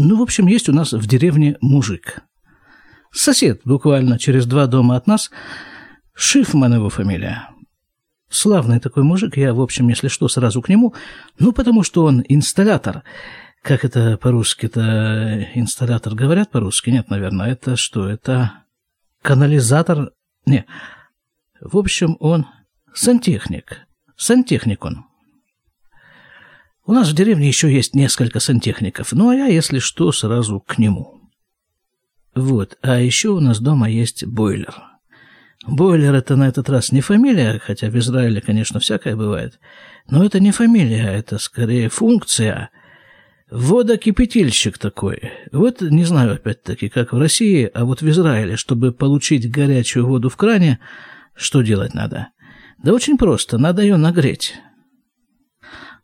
Ну, в общем, есть у нас в деревне мужик. Сосед, буквально через два дома от нас, Шифман его фамилия. Славный такой мужик, я, в общем, если что, сразу к нему. Ну, потому что он инсталлятор. Как это по-русски-то инсталлятор говорят по-русски? Нет, наверное. Это что? Это канализатор? Не. В общем, он сантехник. Сантехник он. У нас в деревне еще есть несколько сантехников. Ну, а я, если что, сразу к нему. Вот. А еще у нас дома есть бойлер. Бойлер это на этот раз не фамилия, хотя в Израиле, конечно, всякое бывает. Но это не фамилия, это скорее функция. Водокипятильщик такой. Вот не знаю, опять-таки, как в России, а вот в Израиле, чтобы получить горячую воду в кране, что делать надо? Да очень просто, надо ее нагреть.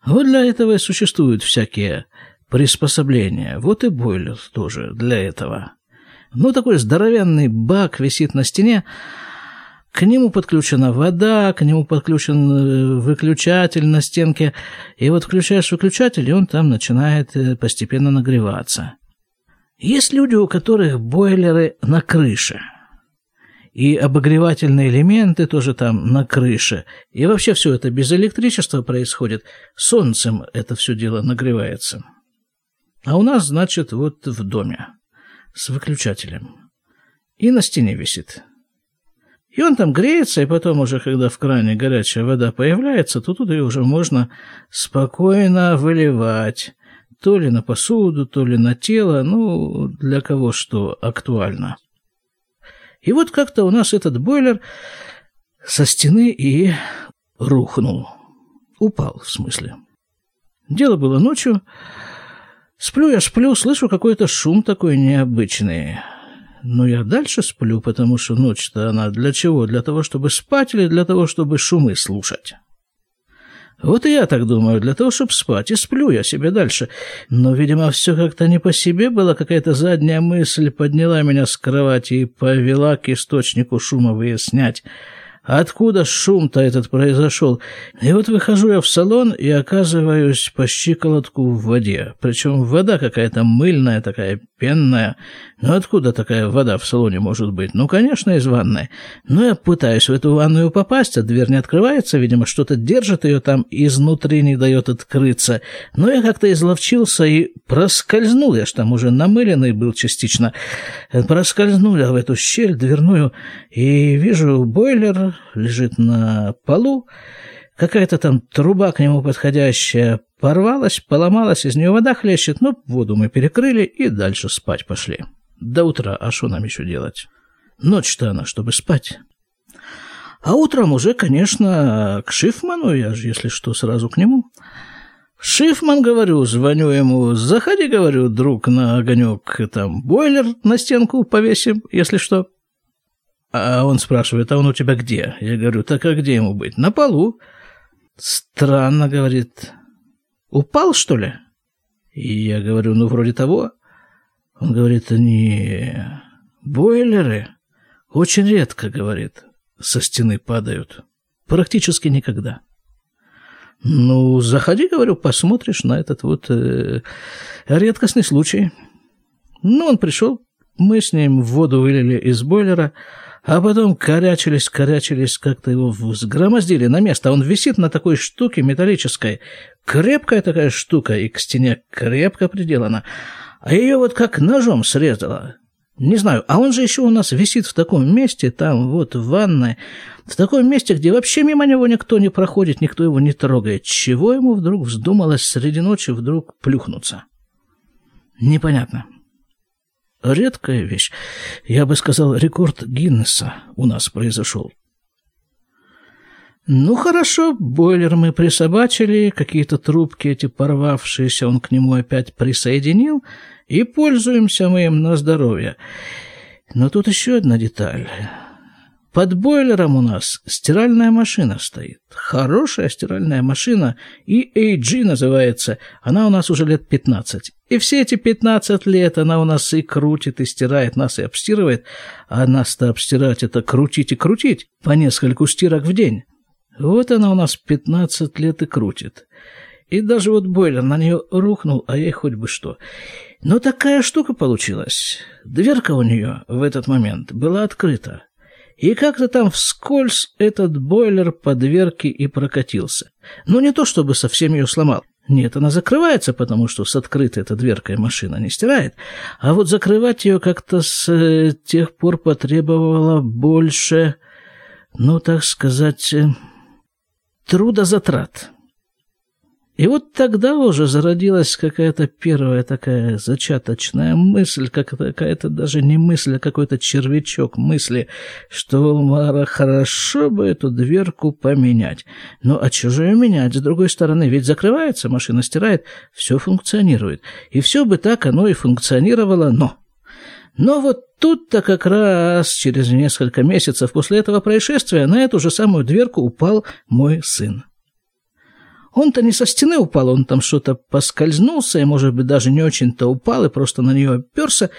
Вот для этого и существуют всякие приспособления. Вот и бойлер тоже для этого. Ну, такой здоровенный бак висит на стене, к нему подключена вода, к нему подключен э, выключатель на стенке. И вот включаешь выключатель, и он там начинает э, постепенно нагреваться. Есть люди, у которых бойлеры на крыше. И обогревательные элементы тоже там на крыше. И вообще все это без электричества происходит. Солнцем это все дело нагревается. А у нас, значит, вот в доме с выключателем. И на стене висит. И он там греется, и потом уже, когда в кране горячая вода появляется, то тут ее уже можно спокойно выливать. То ли на посуду, то ли на тело, ну, для кого что актуально. И вот как-то у нас этот бойлер со стены и рухнул. Упал, в смысле. Дело было ночью. Сплю я, сплю, слышу какой-то шум такой необычный. Но я дальше сплю, потому что ночь-то она для чего? Для того, чтобы спать или для того, чтобы шумы слушать? Вот и я так думаю, для того, чтобы спать, и сплю я себе дальше. Но, видимо, все как-то не по себе было, какая-то задняя мысль подняла меня с кровати и повела к источнику шума выяснять. Откуда шум-то этот произошел? И вот выхожу я в салон и оказываюсь по щиколотку в воде. Причем вода какая-то мыльная такая, пенная. Ну откуда такая вода в салоне может быть? Ну, конечно, из ванной. Но я пытаюсь в эту ванную попасть, а дверь не открывается. Видимо, что-то держит ее там, изнутри не дает открыться. Но я как-то изловчился и проскользнул. Я ж там уже намыленный был частично. Проскользнул я в эту щель дверную и вижу бойлер лежит на полу, какая-то там труба к нему подходящая порвалась, поломалась, из нее вода хлещет, но воду мы перекрыли и дальше спать пошли. До утра, а что нам еще делать? Ночь-то она, чтобы спать. А утром уже, конечно, к Шифману, я же, если что, сразу к нему. Шифман, говорю, звоню ему, заходи, говорю, друг, на огонек, там, бойлер на стенку повесим, если что. А он спрашивает, а он у тебя где? Я говорю, так а где ему быть? На полу. Странно, говорит. Упал, что ли? И я говорю, ну, вроде того. Он говорит, не, бойлеры очень редко, говорит, со стены падают. Практически никогда. Ну, заходи, говорю, посмотришь на этот вот э, редкостный случай. Ну, он пришел, мы с ним воду вылили из бойлера, а потом корячились, корячились, как-то его взгромоздили на место. Он висит на такой штуке металлической. Крепкая такая штука, и к стене крепко приделана. А ее вот как ножом срезала. Не знаю, а он же еще у нас висит в таком месте, там вот в ванной, в таком месте, где вообще мимо него никто не проходит, никто его не трогает. Чего ему вдруг вздумалось среди ночи вдруг плюхнуться? Непонятно. Редкая вещь. Я бы сказал, рекорд Гиннесса у нас произошел. Ну, хорошо, бойлер мы присобачили, какие-то трубки эти порвавшиеся он к нему опять присоединил, и пользуемся мы им на здоровье. Но тут еще одна деталь. Под бойлером у нас стиральная машина стоит. Хорошая стиральная машина, EAG называется. Она у нас уже лет 15. И все эти 15 лет она у нас и крутит, и стирает, нас и обстирывает. А нас-то обстирать это крутить и крутить по нескольку стирок в день. Вот она у нас 15 лет и крутит. И даже вот бойлер на нее рухнул, а ей хоть бы что. Но такая штука получилась. Дверка у нее в этот момент была открыта. И как-то там вскользь этот бойлер по дверке и прокатился. Но не то, чтобы совсем ее сломал. Нет, она закрывается, потому что с открытой этой дверкой машина не стирает. А вот закрывать ее как-то с э, тех пор потребовало больше, ну, так сказать, э, трудозатрат. И вот тогда уже зародилась какая-то первая такая зачаточная мысль, какая-то даже не мысль, а какой-то червячок мысли, что Мара хорошо бы эту дверку поменять. Ну, а ее менять? С другой стороны, ведь закрывается, машина стирает, все функционирует. И все бы так оно и функционировало, но... Но вот тут-то как раз через несколько месяцев после этого происшествия на эту же самую дверку упал мой сын. Он-то не со стены упал, он там что-то поскользнулся, и, может быть, даже не очень-то упал, и просто на нее оперся.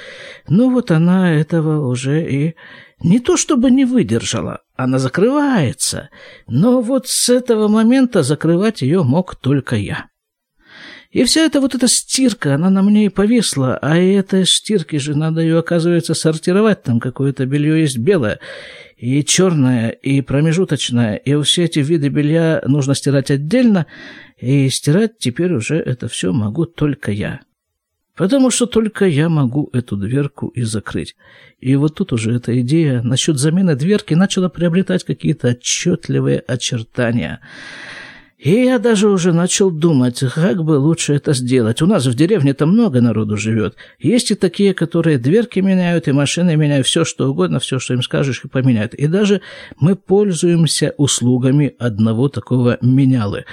Но вот она этого уже и не то чтобы не выдержала, она закрывается. Но вот с этого момента закрывать ее мог только я. И вся эта вот эта стирка, она на мне и повисла, а этой стирке же надо ее, оказывается, сортировать, там какое-то белье есть белое, и черное, и промежуточное, и все эти виды белья нужно стирать отдельно, и стирать теперь уже это все могу только я. Потому что только я могу эту дверку и закрыть. И вот тут уже эта идея насчет замены дверки начала приобретать какие-то отчетливые очертания – и я даже уже начал думать, как бы лучше это сделать. У нас в деревне-то много народу живет. Есть и такие, которые дверки меняют, и машины меняют, все что угодно, все, что им скажешь, и поменяют. И даже мы пользуемся услугами одного такого менялы.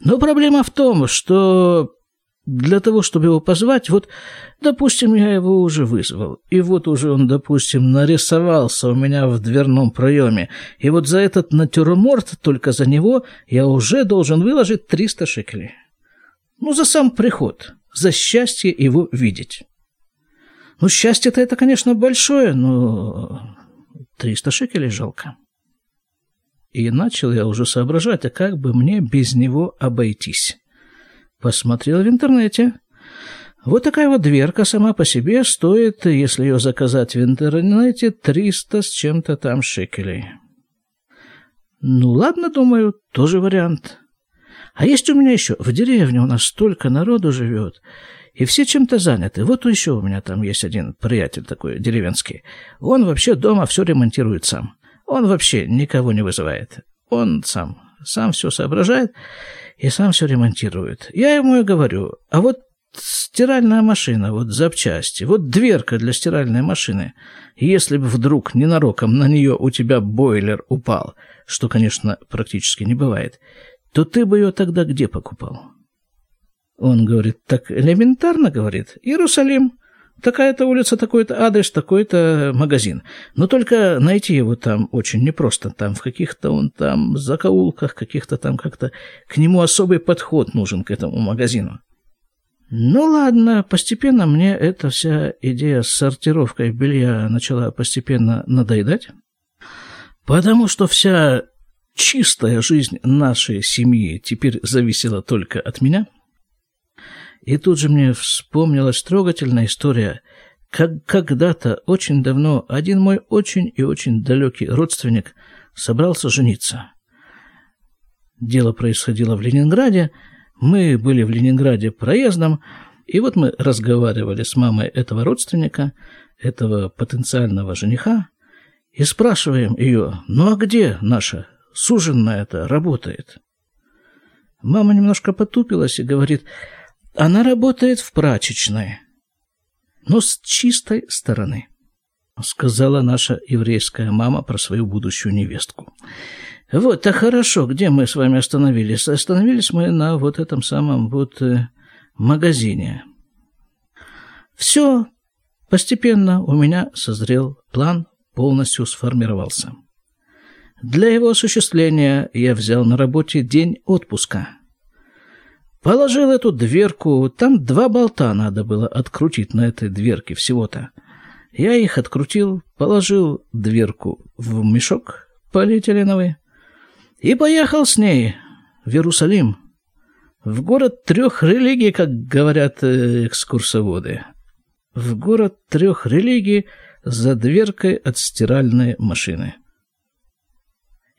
Но проблема в том, что для того, чтобы его позвать, вот, допустим, я его уже вызвал, и вот уже он, допустим, нарисовался у меня в дверном проеме, и вот за этот натюрморт, только за него, я уже должен выложить 300 шекелей. Ну, за сам приход, за счастье его видеть. Ну, счастье-то это, конечно, большое, но 300 шекелей жалко. И начал я уже соображать, а как бы мне без него обойтись. Посмотрел в интернете. Вот такая вот дверка сама по себе стоит, если ее заказать в интернете, 300 с чем-то там шекелей. Ну ладно, думаю, тоже вариант. А есть у меня еще, в деревне у нас столько народу живет, и все чем-то заняты. Вот еще у меня там есть один приятель такой деревенский. Он вообще дома все ремонтирует сам. Он вообще никого не вызывает. Он сам, сам все соображает и сам все ремонтирует. Я ему и говорю, а вот стиральная машина, вот запчасти, вот дверка для стиральной машины, если бы вдруг ненароком на нее у тебя бойлер упал, что, конечно, практически не бывает, то ты бы ее тогда где покупал? Он говорит, так элементарно, говорит, Иерусалим. Такая-то улица, такой-то адрес, такой-то магазин. Но только найти его там очень непросто. Там в каких-то он там закоулках, каких-то там как-то... К нему особый подход нужен, к этому магазину. Ну ладно, постепенно мне эта вся идея с сортировкой белья начала постепенно надоедать. Потому что вся чистая жизнь нашей семьи теперь зависела только от меня – и тут же мне вспомнилась трогательная история, как когда-то очень давно один мой очень и очень далекий родственник собрался жениться. Дело происходило в Ленинграде, мы были в Ленинграде проездом, и вот мы разговаривали с мамой этого родственника, этого потенциального жениха, и спрашиваем ее, ну а где наша суженная-то работает? Мама немножко потупилась и говорит, она работает в прачечной, но с чистой стороны, сказала наша еврейская мама про свою будущую невестку. Вот, а хорошо, где мы с вами остановились? Остановились мы на вот этом самом вот э, магазине. Все, постепенно у меня созрел план, полностью сформировался. Для его осуществления я взял на работе день отпуска – Положил эту дверку, там два болта надо было открутить на этой дверке всего-то. Я их открутил, положил дверку в мешок полиэтиленовый и поехал с ней в Иерусалим. В город трех религий, как говорят э, экскурсоводы. В город трех религий за дверкой от стиральной машины.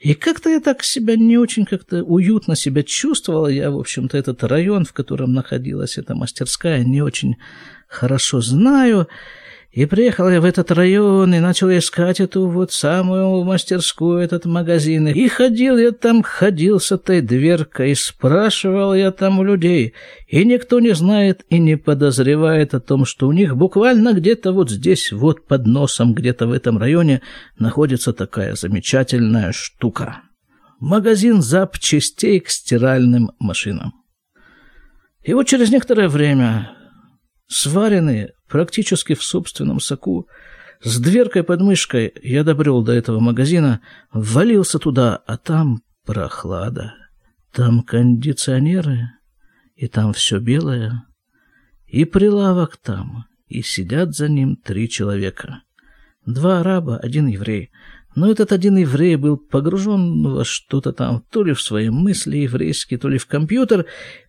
И как-то я так себя не очень как-то уютно себя чувствовал. Я, в общем-то, этот район, в котором находилась эта мастерская, не очень хорошо знаю. И приехал я в этот район и начал искать эту вот самую мастерскую, этот магазин. И ходил я там, ходил с этой дверкой, и спрашивал я там людей. И никто не знает и не подозревает о том, что у них буквально где-то вот здесь, вот под носом, где-то в этом районе, находится такая замечательная штука. Магазин запчастей к стиральным машинам. И вот через некоторое время сваренные практически в собственном соку, с дверкой под мышкой я добрел до этого магазина, ввалился туда, а там прохлада, там кондиционеры, и там все белое, и прилавок там, и сидят за ним три человека. Два араба, один еврей. Но этот один еврей был погружен во что-то там, то ли в свои мысли еврейские, то ли в компьютер,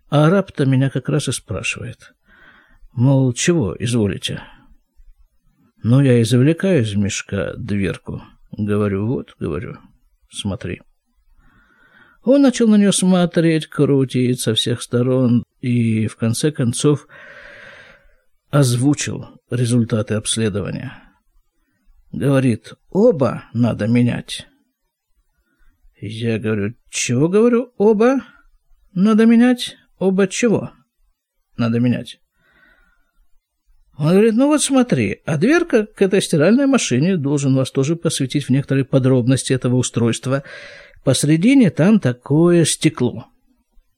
а араб-то меня как раз и спрашивает. Мол, чего изволите? Ну, я и завлекаю из мешка дверку. Говорю, вот, говорю, смотри. Он начал на нее смотреть, крутить со всех сторон и, в конце концов, озвучил результаты обследования. Говорит, оба надо менять. Я говорю, чего говорю, оба надо менять? Оба чего надо менять? Он говорит, ну вот смотри, а дверка к этой стиральной машине должен вас тоже посвятить в некоторые подробности этого устройства. Посредине там такое стекло.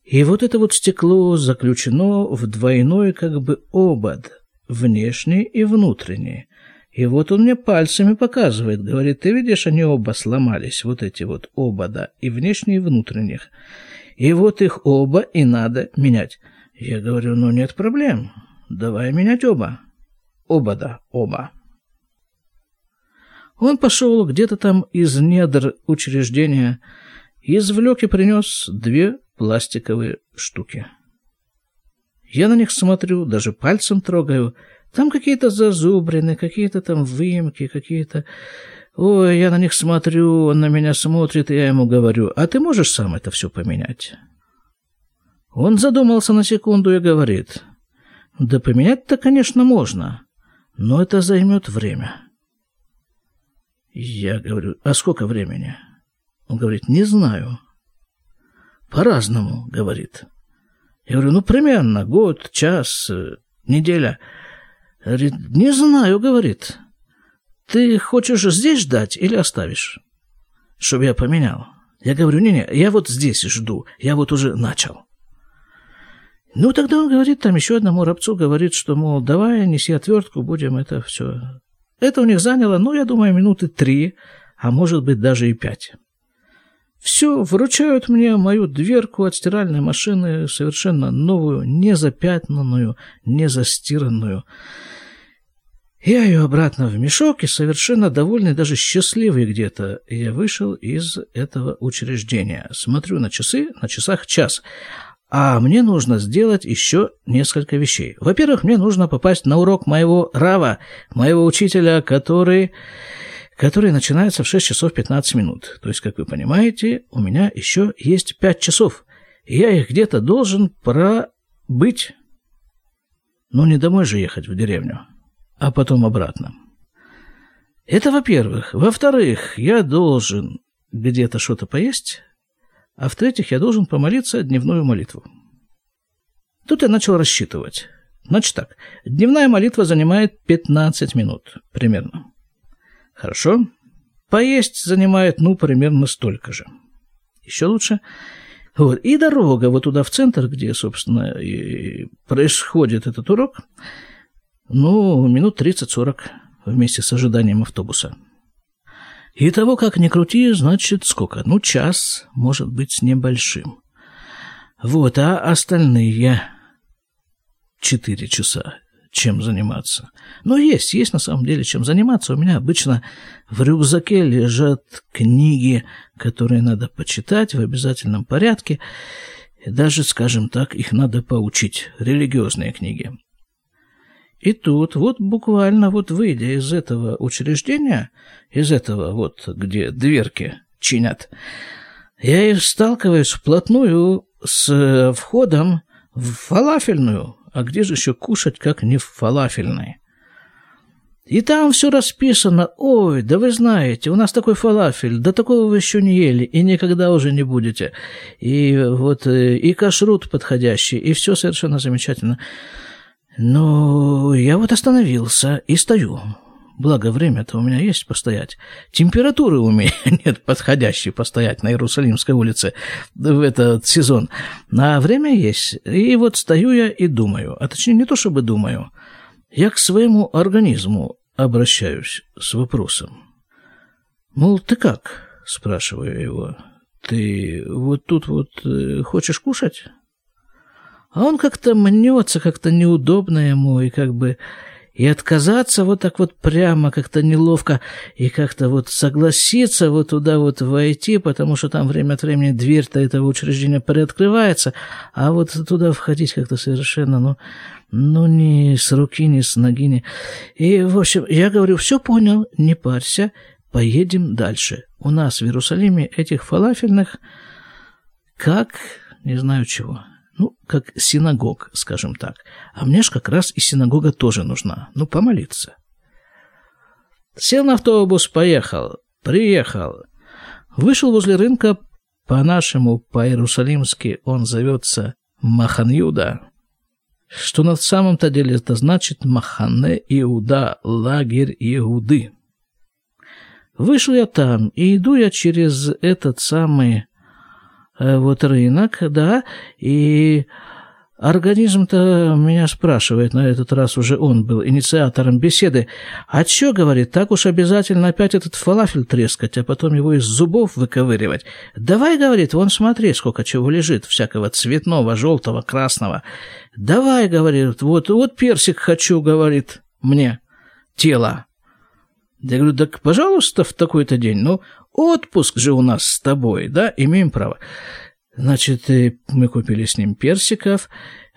И вот это вот стекло заключено в двойной как бы обод, внешний и внутренний. И вот он мне пальцами показывает, говорит, ты видишь, они оба сломались, вот эти вот обода, и внешний, и внутренних. И вот их оба и надо менять. Я говорю, ну нет проблем, давай менять оба. Оба, да, оба. Он пошел где-то там из недр учреждения, извлек и принес две пластиковые штуки. Я на них смотрю, даже пальцем трогаю. Там какие-то зазубрины, какие-то там выемки, какие-то... Ой, я на них смотрю, он на меня смотрит, и я ему говорю, а ты можешь сам это все поменять? Он задумался на секунду и говорит, да поменять-то, конечно, можно, но это займет время. Я говорю, а сколько времени? Он говорит, не знаю. По-разному, говорит. Я говорю, ну, примерно год, час, неделя. Говорит, не знаю, говорит. Ты хочешь здесь ждать или оставишь? Чтобы я поменял. Я говорю, не-не, я вот здесь жду, я вот уже начал. Ну, тогда он говорит, там еще одному рабцу говорит, что, мол, давай, неси отвертку, будем это все. Это у них заняло, ну, я думаю, минуты три, а может быть, даже и пять. Все, вручают мне мою дверку от стиральной машины, совершенно новую, не запятнанную, не застиранную. Я ее обратно в мешок и совершенно довольный, даже счастливый где-то. Я вышел из этого учреждения. Смотрю на часы, на часах час. А мне нужно сделать еще несколько вещей. Во-первых, мне нужно попасть на урок моего Рава, моего учителя, который, который начинается в 6 часов 15 минут. То есть, как вы понимаете, у меня еще есть 5 часов. И я их где-то должен пробыть. Ну, не домой же ехать в деревню, а потом обратно. Это во-первых. Во-вторых, я должен где-то что-то поесть, а в-третьих, я должен помолиться дневную молитву. Тут я начал рассчитывать. Значит так, дневная молитва занимает 15 минут примерно. Хорошо. Поесть занимает, ну, примерно столько же. Еще лучше. Вот. И дорога вот туда в центр, где, собственно, и происходит этот урок, ну, минут 30-40 вместе с ожиданием автобуса. И того, как ни крути, значит, сколько? Ну, час, может быть, с небольшим. Вот, а остальные четыре часа чем заниматься. Но есть, есть на самом деле чем заниматься. У меня обычно в рюкзаке лежат книги, которые надо почитать в обязательном порядке. Даже, скажем так, их надо поучить, религиозные книги. И тут, вот буквально вот выйдя из этого учреждения, из этого вот, где дверки чинят, я и сталкиваюсь вплотную с э, входом в фалафельную. А где же еще кушать, как не в фалафельной? И там все расписано. Ой, да вы знаете, у нас такой фалафель, да такого вы еще не ели, и никогда уже не будете. И вот э, и кашрут подходящий, и все совершенно замечательно. Но я вот остановился и стою. Благо, время-то у меня есть постоять. Температуры у меня нет подходящей постоять на Иерусалимской улице в этот сезон. А время есть. И вот стою я и думаю. А точнее, не то чтобы думаю. Я к своему организму обращаюсь с вопросом. Мол, ты как? Спрашиваю его. Ты вот тут вот э, хочешь кушать? А он как-то мнется, как-то неудобно ему, и как бы и отказаться вот так вот прямо как-то неловко, и как-то вот согласиться вот туда вот войти, потому что там время от времени дверь-то этого учреждения приоткрывается, а вот туда входить как-то совершенно, ну, ну, ни с руки, ни с ноги, ни... И, в общем, я говорю, все понял, не парься, поедем дальше. У нас в Иерусалиме этих фалафельных как, не знаю чего, ну, как синагог, скажем так. А мне ж как раз и синагога тоже нужна. Ну, помолиться. Сел на автобус, поехал, приехал. Вышел возле рынка, по-нашему, по-иерусалимски он зовется Маханьюда. Что на самом-то деле это значит Махане Иуда, лагерь Иуды. Вышел я там, и иду я через этот самый вот рынок, да, и Организм-то меня спрашивает, на этот раз уже он был инициатором беседы. А чё, говорит, так уж обязательно опять этот фалафель трескать, а потом его из зубов выковыривать? Давай, говорит, вон смотри, сколько чего лежит, всякого цветного, желтого, красного. Давай, говорит, вот, вот персик хочу, говорит, мне, тело. Я говорю, так, пожалуйста, в такой-то день. Ну, Отпуск же у нас с тобой, да, имеем право. Значит, мы купили с ним персиков,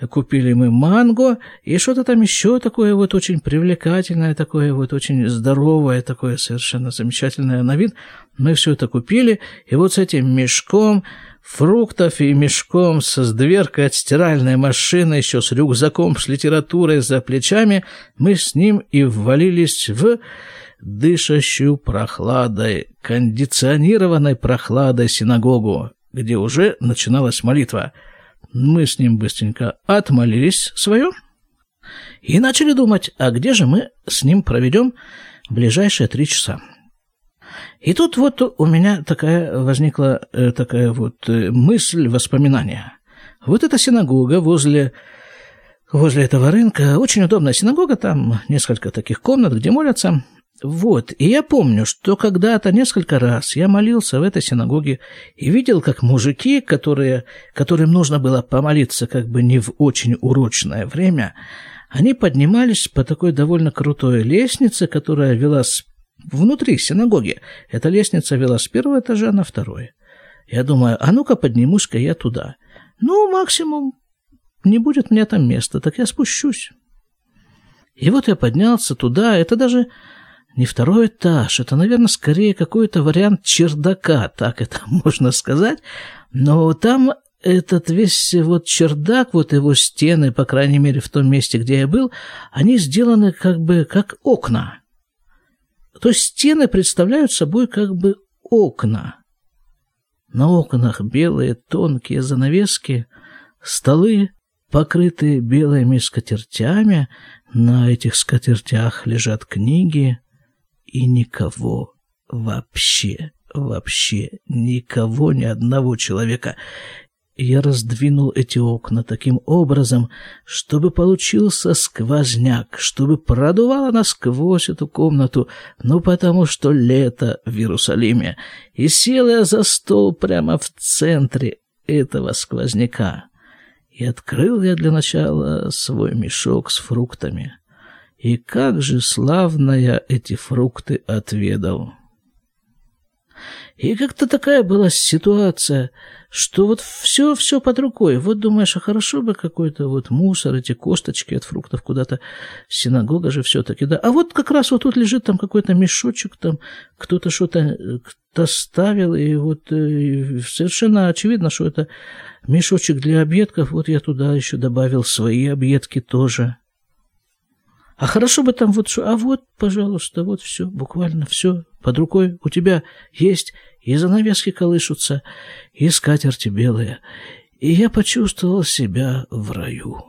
купили мы манго и что-то там еще такое вот очень привлекательное, такое вот очень здоровое, такое совершенно замечательное на вид. Мы все это купили, и вот с этим мешком фруктов и мешком со дверкой от стиральной машины, еще с рюкзаком, с литературой за плечами, мы с ним и ввалились в дышащую прохладой, кондиционированной прохладой синагогу, где уже начиналась молитва. Мы с ним быстренько отмолились свое и начали думать, а где же мы с ним проведем ближайшие три часа. И тут вот у меня такая возникла э, такая вот э, мысль, воспоминание. Вот эта синагога возле Возле этого рынка очень удобная синагога, там несколько таких комнат, где молятся. Вот, и я помню, что когда-то несколько раз я молился в этой синагоге и видел, как мужики, которые, которым нужно было помолиться как бы не в очень урочное время, они поднимались по такой довольно крутой лестнице, которая вела с... внутри синагоги. Эта лестница вела с первого этажа на второй. Я думаю, а ну-ка поднимусь-ка я туда. Ну, максимум, не будет мне там места, так я спущусь. И вот я поднялся туда, это даже не второй этаж, это, наверное, скорее какой-то вариант чердака, так это можно сказать. Но там этот весь вот чердак, вот его стены, по крайней мере, в том месте, где я был, они сделаны как бы как окна. То есть стены представляют собой как бы окна. На окнах белые тонкие занавески, столы, покрытые белыми скатертями, на этих скатертях лежат книги, и никого вообще, вообще никого, ни одного человека. Я раздвинул эти окна таким образом, чтобы получился сквозняк, чтобы продувало насквозь эту комнату, ну потому что лето в Иерусалиме, и сел я за стол прямо в центре этого сквозняка. И открыл я для начала свой мешок с фруктами. И как же славно я эти фрукты отведал. И как-то такая была ситуация, что вот все-все под рукой. Вот думаешь, а хорошо бы какой-то вот мусор, эти косточки от фруктов куда-то, синагога же все-таки, да. А вот как раз вот тут лежит там какой-то мешочек, там кто-то что-то кто ставил, и вот и совершенно очевидно, что это мешочек для объедков. Вот я туда еще добавил свои объедки тоже. А хорошо бы там вот что, а вот, пожалуйста, вот все, буквально все под рукой у тебя есть, и занавески колышутся, и скатерти белые. И я почувствовал себя в раю.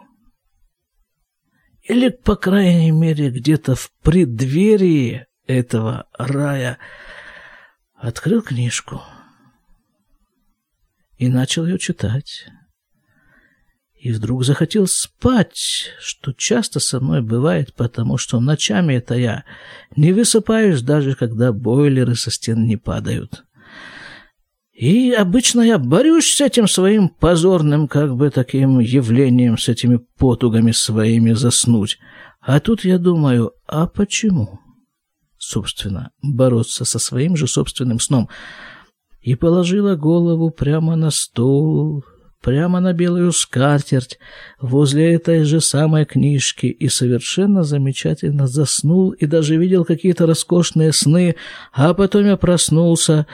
Или, по крайней мере, где-то в преддверии этого рая открыл книжку и начал ее читать и вдруг захотел спать, что часто со мной бывает, потому что ночами это я не высыпаюсь, даже когда бойлеры со стен не падают. И обычно я борюсь с этим своим позорным, как бы таким явлением, с этими потугами своими заснуть. А тут я думаю, а почему? Собственно, бороться со своим же собственным сном. И положила голову прямо на стол, прямо на белую скатерть возле этой же самой книжки и совершенно замечательно заснул и даже видел какие-то роскошные сны, а потом я проснулся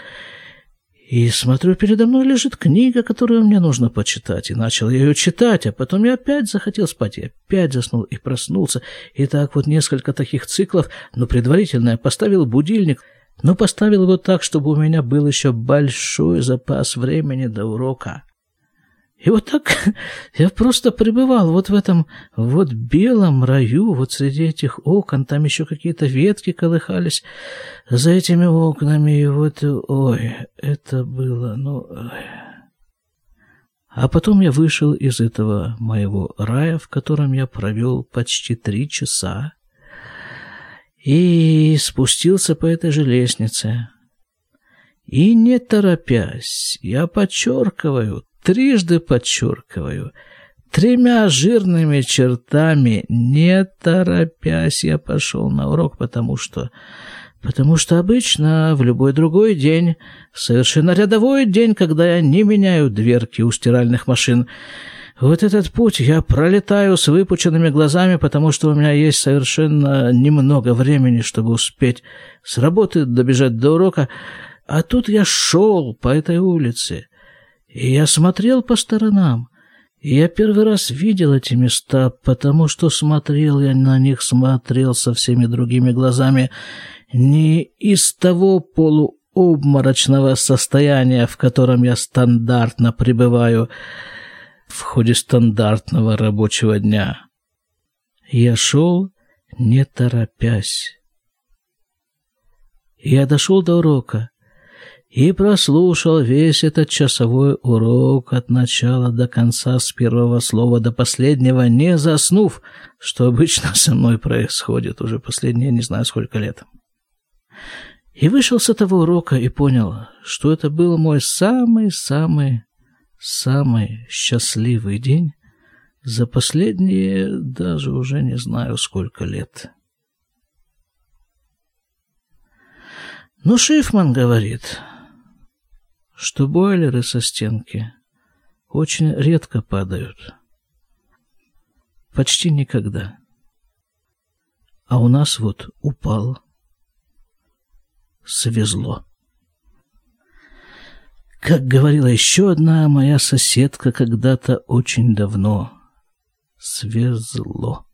и смотрю, передо мной лежит книга, которую мне нужно почитать, и начал я ее читать, а потом я опять захотел спать, и опять заснул и проснулся, и так вот несколько таких циклов, но предварительно я поставил будильник, но поставил его так, чтобы у меня был еще большой запас времени до урока. И вот так я просто пребывал вот в этом вот белом раю, вот среди этих окон, там еще какие-то ветки колыхались за этими окнами, и вот, ой, это было, ну... Ой. А потом я вышел из этого моего рая, в котором я провел почти три часа, и спустился по этой же лестнице. И не торопясь, я подчеркиваю, трижды подчеркиваю, тремя жирными чертами, не торопясь, я пошел на урок, потому что... Потому что обычно в любой другой день, совершенно рядовой день, когда я не меняю дверки у стиральных машин, вот этот путь я пролетаю с выпученными глазами, потому что у меня есть совершенно немного времени, чтобы успеть с работы добежать до урока, а тут я шел по этой улице, и я смотрел по сторонам. И я первый раз видел эти места, потому что смотрел я на них, смотрел со всеми другими глазами, не из того полуобморочного состояния, в котором я стандартно пребываю в ходе стандартного рабочего дня. Я шел, не торопясь. Я дошел до урока и прослушал весь этот часовой урок от начала до конца, с первого слова до последнего, не заснув, что обычно со мной происходит уже последние не знаю сколько лет. И вышел с этого урока и понял, что это был мой самый-самый, самый счастливый день за последние даже уже не знаю сколько лет. Но Шифман говорит, что бойлеры со стенки очень редко падают. Почти никогда. А у нас вот упал. Свезло. Как говорила еще одна моя соседка когда-то очень давно. Свезло.